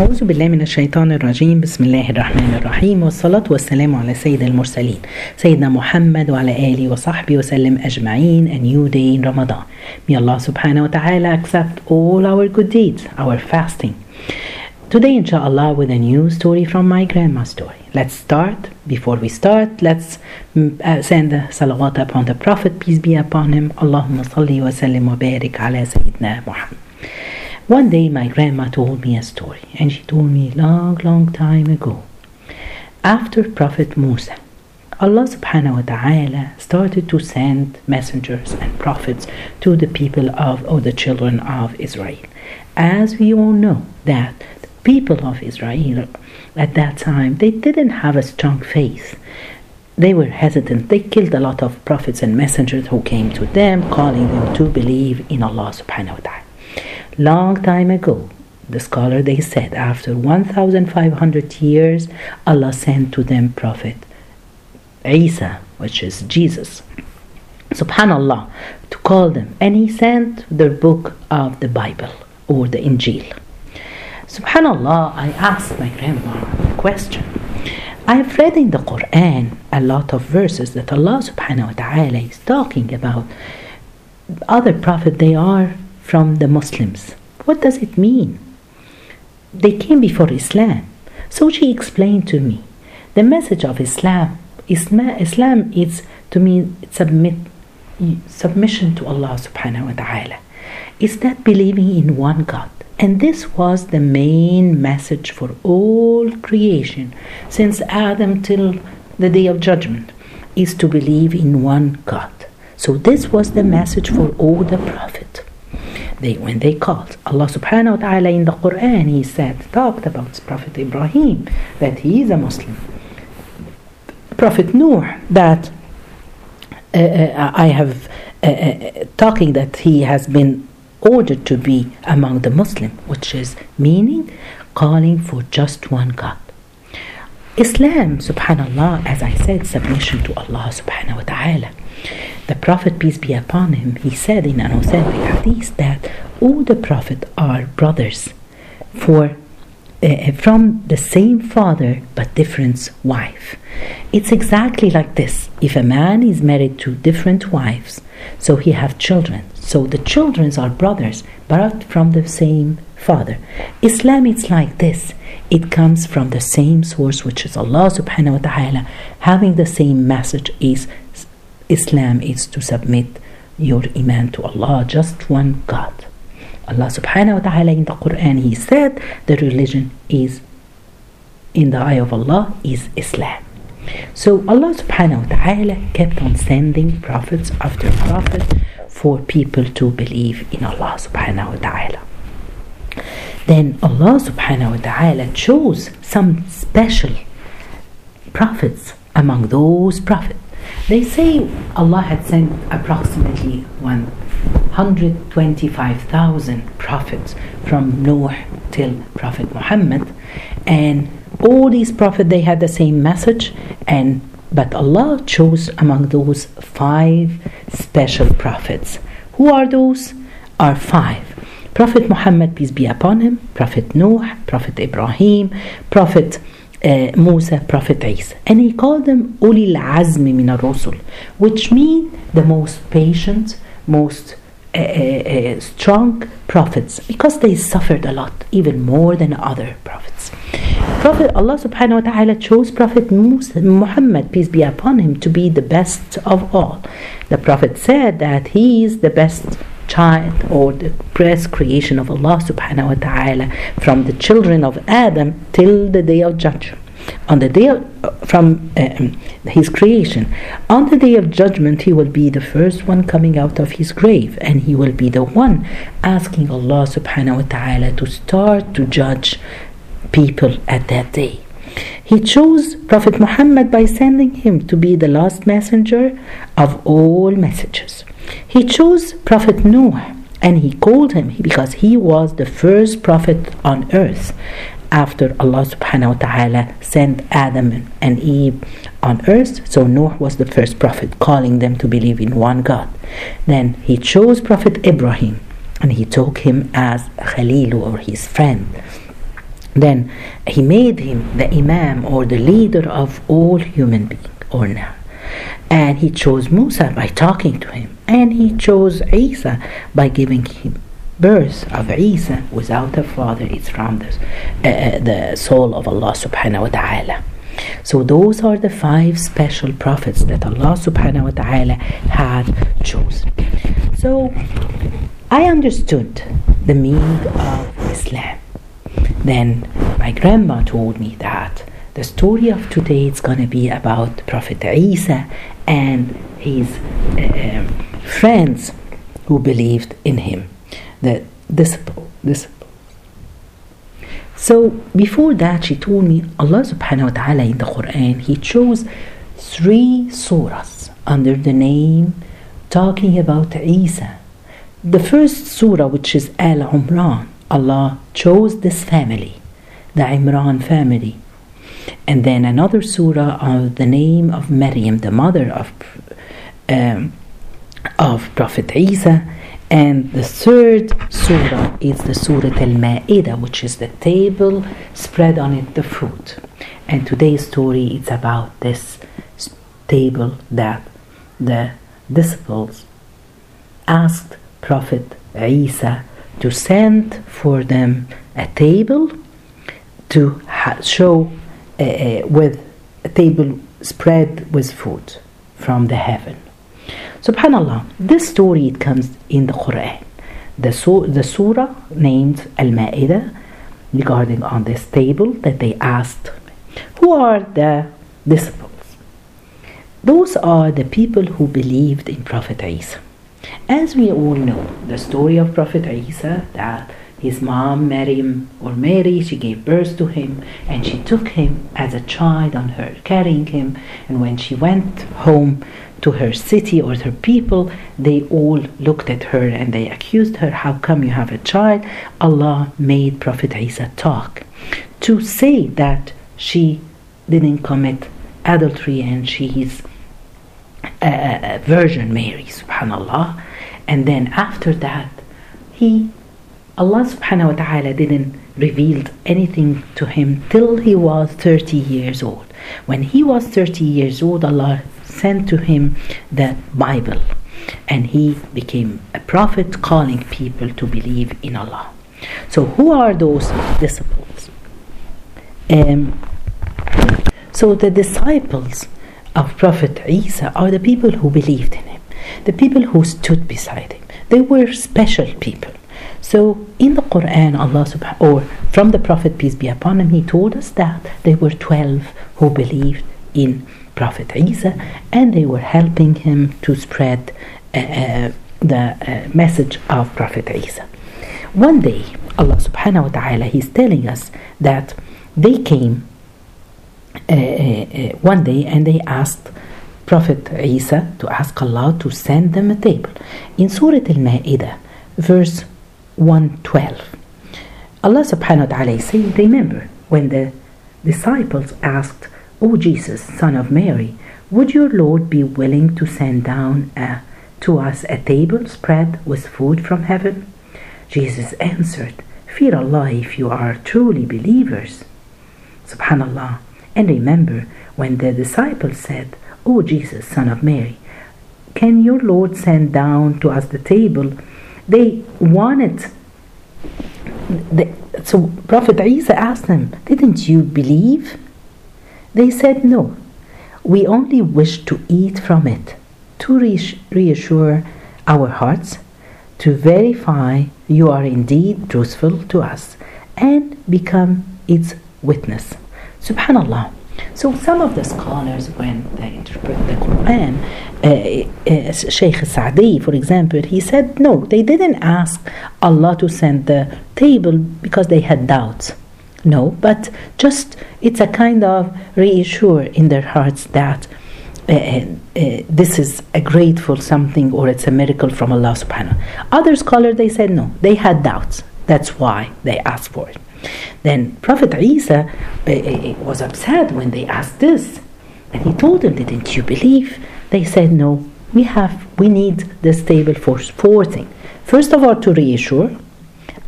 أعوذ بالله من الشيطان الرجيم بسم الله الرحمن الرحيم والصلاة والسلام على سيد المرسلين سيدنا محمد وعلى آله وصحبه وسلم أجمعين a new day in Ramadan May Allah subhanahu wa ta'ala accept all our good deeds, our fasting Today inshallah with a new story from my grandma's story Let's start Before we start, let's uh, send the salawat upon the Prophet, peace be upon him. Allahumma salli wa sallim wa barik ala Sayyidina Muhammad. One day my grandma told me a story, and she told me long, long time ago. After Prophet Musa, Allah subhanahu wa ta'ala started to send messengers and prophets to the people of or the children of Israel. As we all know that the people of Israel at that time they didn't have a strong faith. They were hesitant. They killed a lot of prophets and messengers who came to them, calling them to believe in Allah subhanahu wa ta'ala. Long time ago, the scholar they said after 1500 years Allah sent to them prophet Isa which is Jesus. Subhanallah to call them. And he sent the book of the Bible or the Injil. Subhanallah I asked my grandma a question. I've read in the Quran a lot of verses that Allah subhanahu wa ta'ala is talking about other prophet they are from the Muslims. What does it mean? They came before Islam. So she explained to me the message of Islam. Islam is to me submit submission to Allah subhanahu wa ta'ala. Is that believing in one God. And this was the main message for all creation since Adam till the day of judgment is to believe in one God. So this was the message for all the prophets they when they called Allah subhanahu wa ta'ala in the Quran he said talked about Prophet Ibrahim that he is a Muslim. Prophet Noah that uh, uh, I have uh, uh, talking that he has been ordered to be among the Muslim which is meaning calling for just one God. Islam subhanallah as I said submission to Allah subhanahu wa ta'ala the Prophet, peace be upon him, he said in an authentic hadith that all the prophets are brothers for uh, from the same father but different wife. It's exactly like this. If a man is married to different wives, so he have children. So the children are brothers but from the same father. Islam is like this. It comes from the same source which is Allah subhanahu wa ta'ala having the same message is Islam is to submit your iman to Allah, just one God. Allah subhanahu wa ta'ala in the Quran, He said the religion is in the eye of Allah is Islam. So Allah subhanahu wa ta'ala kept on sending prophets after prophet for people to believe in Allah subhanahu wa ta'ala. Then Allah subhanahu wa ta'ala chose some special prophets among those prophets they say Allah had sent approximately 125,000 prophets from Noah till Prophet Muhammad, and all these prophets they had the same message, and but Allah chose among those five special prophets. Who are those? Are five. Prophet Muhammad, peace be upon him, Prophet Noah, Prophet Ibrahim, Prophet uh, Musa, Prophet Isa. And he called them Ulil Azmi min al-Rusul, which mean the most patient, most uh, uh, strong prophets, because they suffered a lot, even more than other prophets. Prophet Allah subhanahu wa ta'ala chose Prophet Musa, Muhammad, peace be upon him, to be the best of all. The Prophet said that he is the best child or the best creation of Allah subhanahu wa ta'ala from the children of Adam till the day of judgment. On the day of, from uh, his creation, on the day of judgment, he will be the first one coming out of his grave, and he will be the one asking Allah subhanahu wa ta'ala to start to judge people at that day. He chose Prophet Muhammad by sending him to be the last messenger of all messages. He chose Prophet Noah and he called him because he was the first prophet on earth after Allah subhanahu wa ta'ala sent Adam and Eve on earth. So Noah was the first prophet, calling them to believe in one God. Then he chose Prophet Ibrahim and he took him as Khalil or his friend. then he made him the imam or the leader of all human beings or now and he chose Musa by talking to him and he chose Isa by giving him birth of Isa without a father it's from the, uh, the soul of Allah subhanahu wa ta'ala. So those are the five special prophets that Allah subhanahu wa ta'ala had chosen. So I understood the meaning of Islam. Then my grandma told me that the story of today is going to be about Prophet Isa and his uh, friends who believed in him, the disciple. So before that, she told me Allah subhanahu wa ta'ala in the Quran, He chose three surahs under the name talking about Isa. The first surah, which is Al Imran, Allah chose this family, the Imran family. And then another surah of the name of Maryam, the mother of, um, of Prophet Isa. And the third surah is the Surah Al Ma'idah, which is the table spread on it the fruit. And today's story is about this table that the disciples asked Prophet Isa to send for them a table to show uh, uh, with a table spread with food from the heaven. Subhanallah, this story it comes in the Quran. The, su- the surah named Al Ma'idah regarding on this table that they asked, Who are the disciples? Those are the people who believed in Prophet Isa. As we all know, the story of Prophet Isa that his mom, Maryam or Mary, she gave birth to him and she took him as a child on her, carrying him. And when she went home to her city or her people, they all looked at her and they accused her, How come you have a child? Allah made Prophet Isa talk to say that she didn't commit adultery and she is a Virgin Mary, subhanallah. And then after that, he, Allah subhanahu wa ta'ala didn't reveal anything to him till he was 30 years old. When he was 30 years old, Allah sent to him the Bible. And he became a prophet calling people to believe in Allah. So, who are those disciples? Um, so, the disciples of Prophet Isa are the people who believed in him, the people who stood beside him. They were special people. So in the Quran, Allah subhanahu or from the Prophet peace be upon him, he told us that there were twelve who believed in Prophet Isa, and they were helping him to spread uh, uh, the uh, message of Prophet Isa. One day, Allah subhanahu wa ta'ala, He's telling us that they came uh, one day and they asked Prophet Isa to ask Allah to send them a table. In Surah Al Ma'idah, verse 112, Allah subhanahu wa ta'ala says, Remember when the disciples asked, O Jesus, son of Mary, would your Lord be willing to send down a, to us a table spread with food from heaven? Jesus answered, Fear Allah if you are truly believers. Subhanallah. And remember when the disciples said, O Jesus, son of Mary, can your Lord send down to us the table? They wanted. The, so Prophet Isa asked them, Didn't you believe? They said, No. We only wish to eat from it, to reassure our hearts, to verify you are indeed truthful to us, and become its witness. Subhanallah. So some of the scholars, when they interpret the Quran, uh, uh, Sheikh Sa'di, for example, he said, no, they didn't ask Allah to send the table because they had doubts. No, but just it's a kind of reassure in their hearts that uh, uh, this is a grateful something or it's a miracle from Allah subhanahu. Wa ta'ala. Other scholars they said no, they had doubts. That's why they asked for it. Then Prophet Isa uh, uh, was upset when they asked this. And he told them, Didn't you believe? They said, No, we have we need this table for four things. First of all, to reassure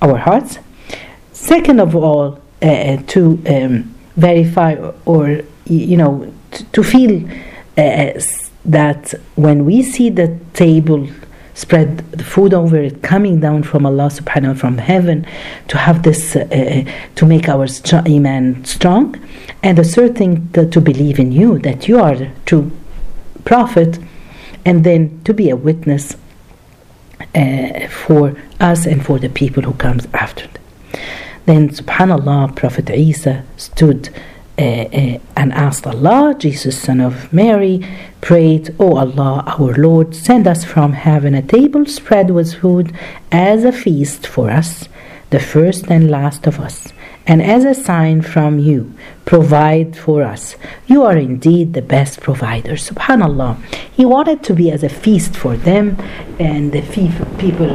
our hearts. Second of all, uh, to um, verify or, you know, to, to feel uh, that when we see the table spread the food over it coming down from Allah subhanahu wa ta'ala from heaven to have this uh, uh to make our st- iman strong and a certain to, to believe in you that you are true prophet and then to be a witness uh, for us and for the people who comes after them. Then subhanallah Prophet Isa stood uh, uh, and asked Allah, Jesus, son of Mary, prayed, O Allah, our Lord, send us from heaven a table spread with food as a feast for us, the first and last of us, and as a sign from you, provide for us. You are indeed the best provider. Subhanallah. He wanted to be as a feast for them, and the people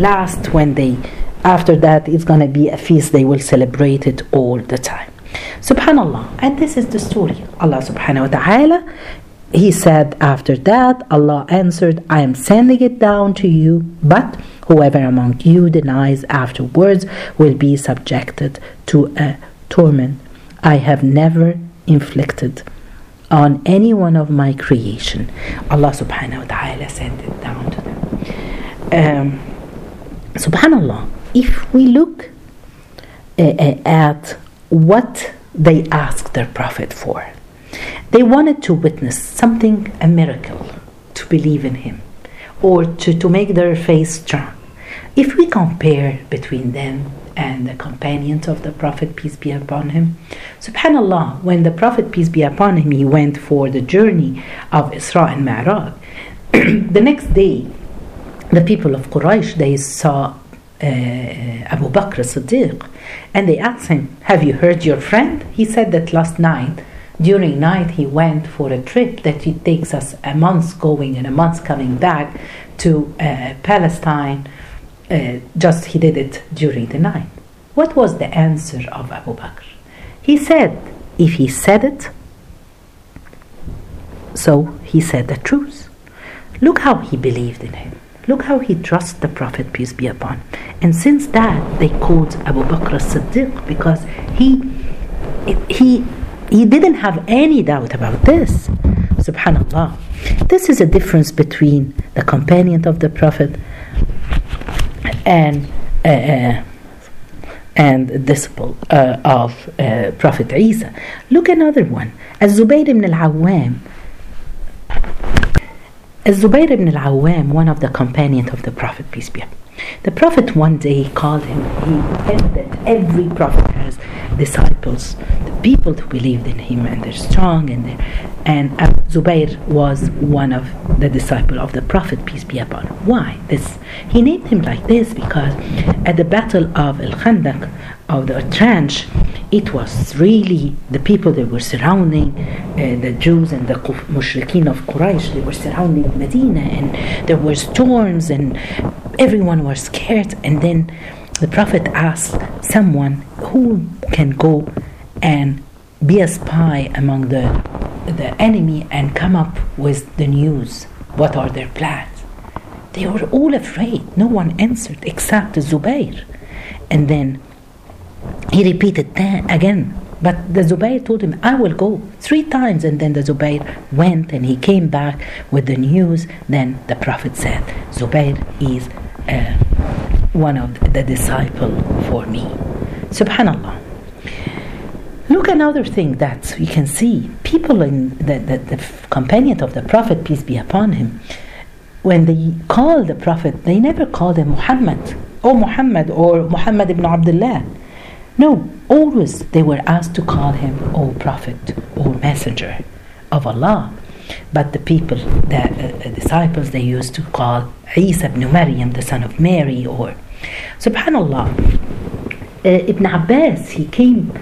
last when they, after that, it's going to be a feast, they will celebrate it all the time. Subhanallah. And this is the story. Allah subhanahu wa ta'ala, He said after that, Allah answered, I am sending it down to you, but whoever among you denies afterwards will be subjected to a torment I have never inflicted on any one of my creation. Allah subhanahu wa ta'ala sent it down to them. Um, subhanallah, if we look uh, uh at what they asked their prophet for. They wanted to witness something, a miracle, to believe in him, or to, to make their faith strong. If we compare between them and the companions of the Prophet, peace be upon him, subhanAllah, when the Prophet, peace be upon him, he went for the journey of Isra and Ma'raj, the next day, the people of Quraysh, they saw Abu Bakr Siddiq and they asked him, Have you heard your friend? He said that last night, during night, he went for a trip that it takes us a month going and a month coming back to uh, Palestine. Uh, just he did it during the night. What was the answer of Abu Bakr? He said, if he said it, so he said the truth. Look how he believed in him. Look how he trusts the Prophet, peace be upon. And since that, they called Abu Bakr as-Siddiq because he, he, he didn't have any doubt about this. Subhanallah. This is a difference between the companion of the Prophet and uh, uh and disciple uh, of uh, Prophet Isa. Look another one. Az-Zubayr ibn al-Awwam Zubayr ibn al-Awwam, one of the companions of the Prophet, peace be upon him the Prophet one day called him, he said that every Prophet has disciples, the people who believed in him and they're strong and they're, and Zubayr was one of the disciple of the Prophet, peace be upon him. Why? This he named him like this because at the battle of Al Khandaq of the trench, it was really the people that were surrounding uh, the Jews and the mushrikeen of Quraysh. They were surrounding Medina, and there were storms, and everyone was scared. And then the Prophet asked someone who can go and be a spy among the the enemy and come up with the news. What are their plans? They were all afraid. No one answered except Zubayr. And then he repeated that again. But the Zubayr told him, I will go three times. And then the Zubayr went and he came back with the news. Then the Prophet said, Zubayr is uh, one of the disciple for me. Subhanallah. Look another thing that we can see. People in the, the, the companion of the Prophet, peace be upon him, when they call the Prophet, they never call him Muhammad or Muhammad or Muhammad ibn Abdullah. No, always they were asked to call him O Prophet or Messenger of Allah. But the people, the uh, disciples, they used to call Isa ibn Maryam, the son of Mary, or Subhanallah. Uh, Ibn Abbas, he came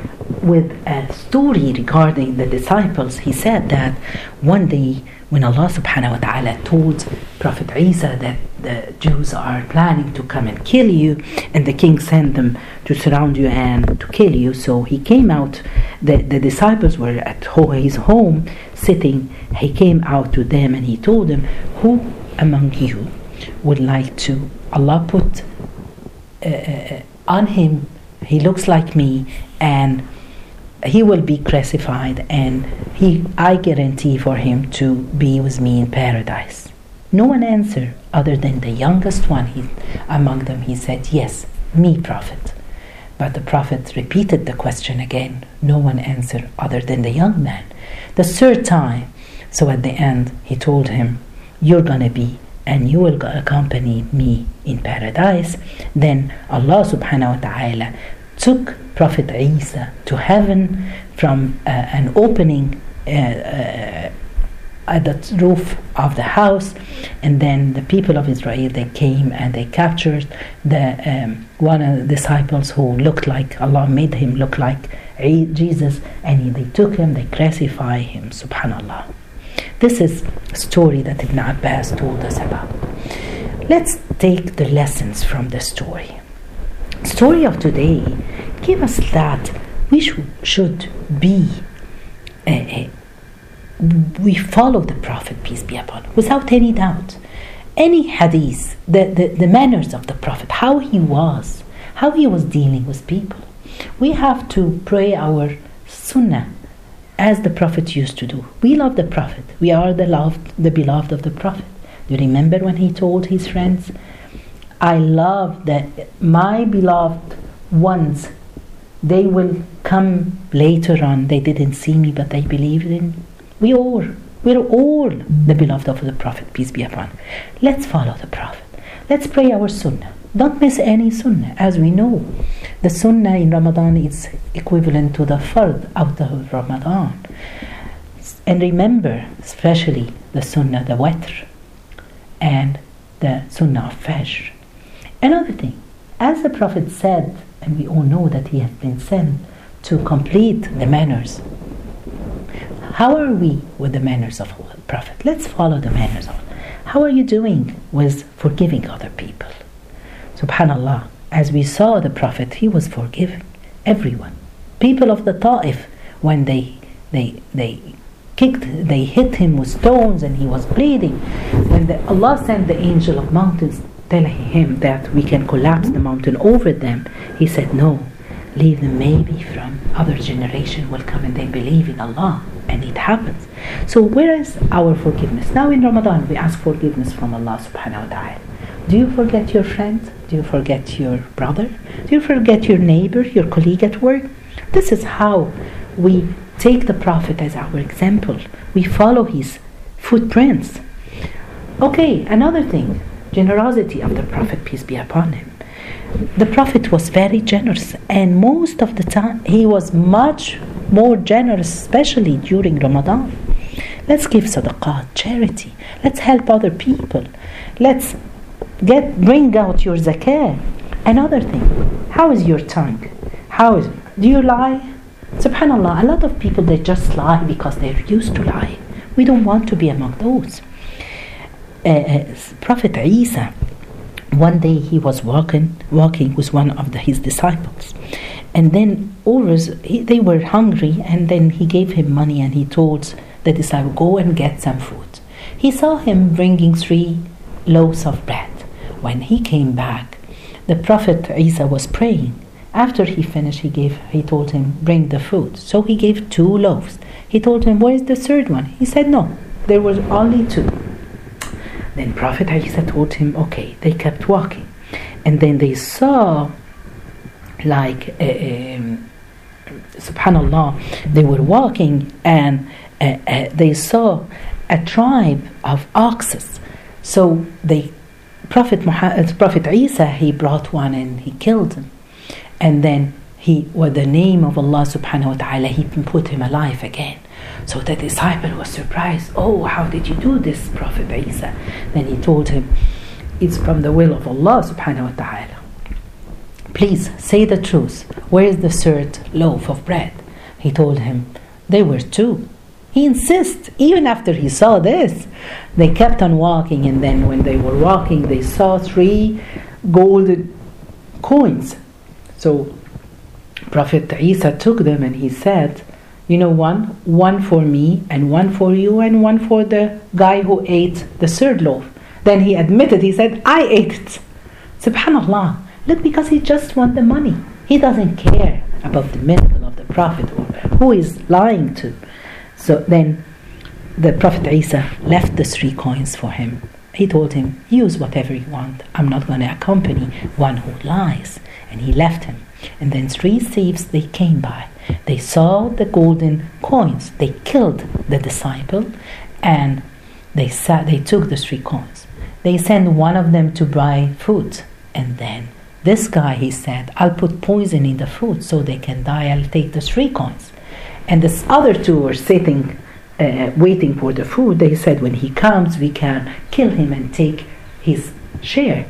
with a story regarding the disciples. He said that one day when Allah subhanahu wa ta'ala told Prophet Isa that the Jews are planning to come and kill you, and the king sent them to surround you and to kill you. So he came out, the, the disciples were at his home sitting. He came out to them and he told them, Who among you would like to, Allah put uh, uh on him he looks like me, and he will be crucified, and he, I guarantee for him to be with me in paradise. No one answered other than the youngest one he, among them. He said, Yes, me, Prophet. But the Prophet repeated the question again. No one answered other than the young man. The third time, so at the end, he told him, You're gonna be and you will accompany me in paradise. Then Allah subhanahu wa ta'ala took Prophet Isa to heaven from uh, an opening uh, uh, at the roof of the house and then the people of Israel they came and they captured the um, one of the disciples who looked like Allah made him look like Jesus and they took him they crucify him subhanallah. This is a story that Ibn Abbas told us about. Let's take the lessons from the story. Story of today give us that we sh- should be uh, we follow the Prophet, peace be upon him, without any doubt. Any hadith, the, the, the manners of the Prophet, how he was, how he was dealing with people. We have to pray our sunnah as the Prophet used to do. We love the Prophet. We are the loved, the beloved of the Prophet. Do you remember when he told his friends, I love that my beloved ones, they will come later on. They didn't see me, but they believed in we all, we're all the beloved of the Prophet, peace be upon him. Let's follow the Prophet. Let's pray our Sunnah. Don't miss any Sunnah. As we know, the Sunnah in Ramadan is equivalent to the Fard out of Ramadan. And remember, especially the Sunnah, the Witr, and the Sunnah of Fajr. Another thing, as the Prophet said, and we all know that he has been sent to complete the manners how are we with the manners of the Prophet? Let's follow the manners of How are you doing with forgiving other people? Subhanallah, as we saw the Prophet, he was forgiving everyone. People of the Ta'if, when they they they kicked, they hit him with stones and he was bleeding. When the, Allah sent the angel of mountains telling him that we can collapse the mountain over them, he said, No, leave them maybe from other generation will come and they believe in Allah and it happens. So where is our forgiveness? Now in Ramadan we ask forgiveness from Allah subhanahu wa ta'ala. Do you forget your friend? Do you forget your brother? Do you forget your neighbor, your colleague at work? This is how we take the Prophet as our example. We follow his footprints. Okay, another thing generosity of the Prophet, peace be upon him. The Prophet was very generous, and most of the time he was much more generous, especially during Ramadan. Let's give sadaqah, charity. Let's help other people. Let's get bring out your zakah. Another thing, how is your tongue? How is do you lie? Subhanallah, a lot of people they just lie because they're used to lie. We don't want to be among those. Uh, uh, Prophet Isa, one day he was walking, walking with one of the, his disciples, and then always he, they were hungry, and then he gave him money and he told the disciple, Go and get some food. He saw him bringing three loaves of bread. When he came back, the Prophet Isa was praying. After he finished, he gave he told him, Bring the food. So he gave two loaves. He told him, Where's the third one? He said, No, there was only two. Then Prophet Isa told him, Okay, they kept walking. And then they saw like uh, um, subhanallah they were walking and uh, uh, they saw a tribe of oxes. So they prophet Muhammad, prophet isa he brought one and he killed him. And then he with the name of allah subhanahu wa ta'ala he put him alive again so the disciple was surprised oh how did you do this prophet isa then he told him it's from the will of allah subhanahu wa ta'ala Please say the truth. Where is the third loaf of bread? He told him, There were two. He insists, even after he saw this. They kept on walking, and then when they were walking, they saw three golden coins. So Prophet Isa took them and he said, You know, one, one for me, and one for you, and one for the guy who ate the third loaf. Then he admitted, he said, I ate it. Subhanallah. Look, because he just want the money. He doesn't care about the miracle of the Prophet or who is lying to. So then the Prophet Isa left the three coins for him. He told him, Use whatever you want. I'm not going to accompany one who lies. And he left him. And then three thieves they came by. They saw the golden coins. They killed the disciple and they sat, they took the three coins. They sent one of them to buy food. And then this guy he said, I'll put poison in the food so they can die. I'll take the three coins. And the other two were sitting uh, waiting for the food. They said, when he comes, we can kill him and take his share.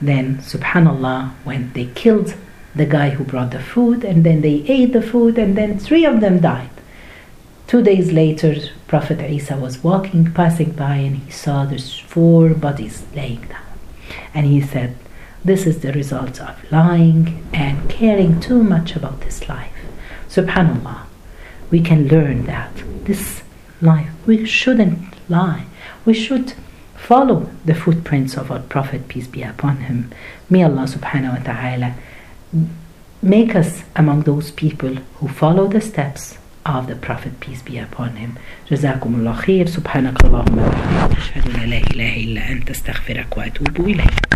Then, subhanallah, when they killed the guy who brought the food, and then they ate the food, and then three of them died. Two days later, Prophet Isa was walking, passing by, and he saw these four bodies laying down. And he said, This is the result of lying and caring too much about this life. Subhanallah, we can learn that this life, we shouldn't lie. We should follow the footprints of our Prophet, peace be upon him. May Allah subhanahu wa ta'ala make us among those people who follow the steps of the Prophet, peace be upon him. جزاكم الله خير سبحانك اللهم وبحمدك أشهد أن لا إله إلا أنت أستغفرك وأتوب إليك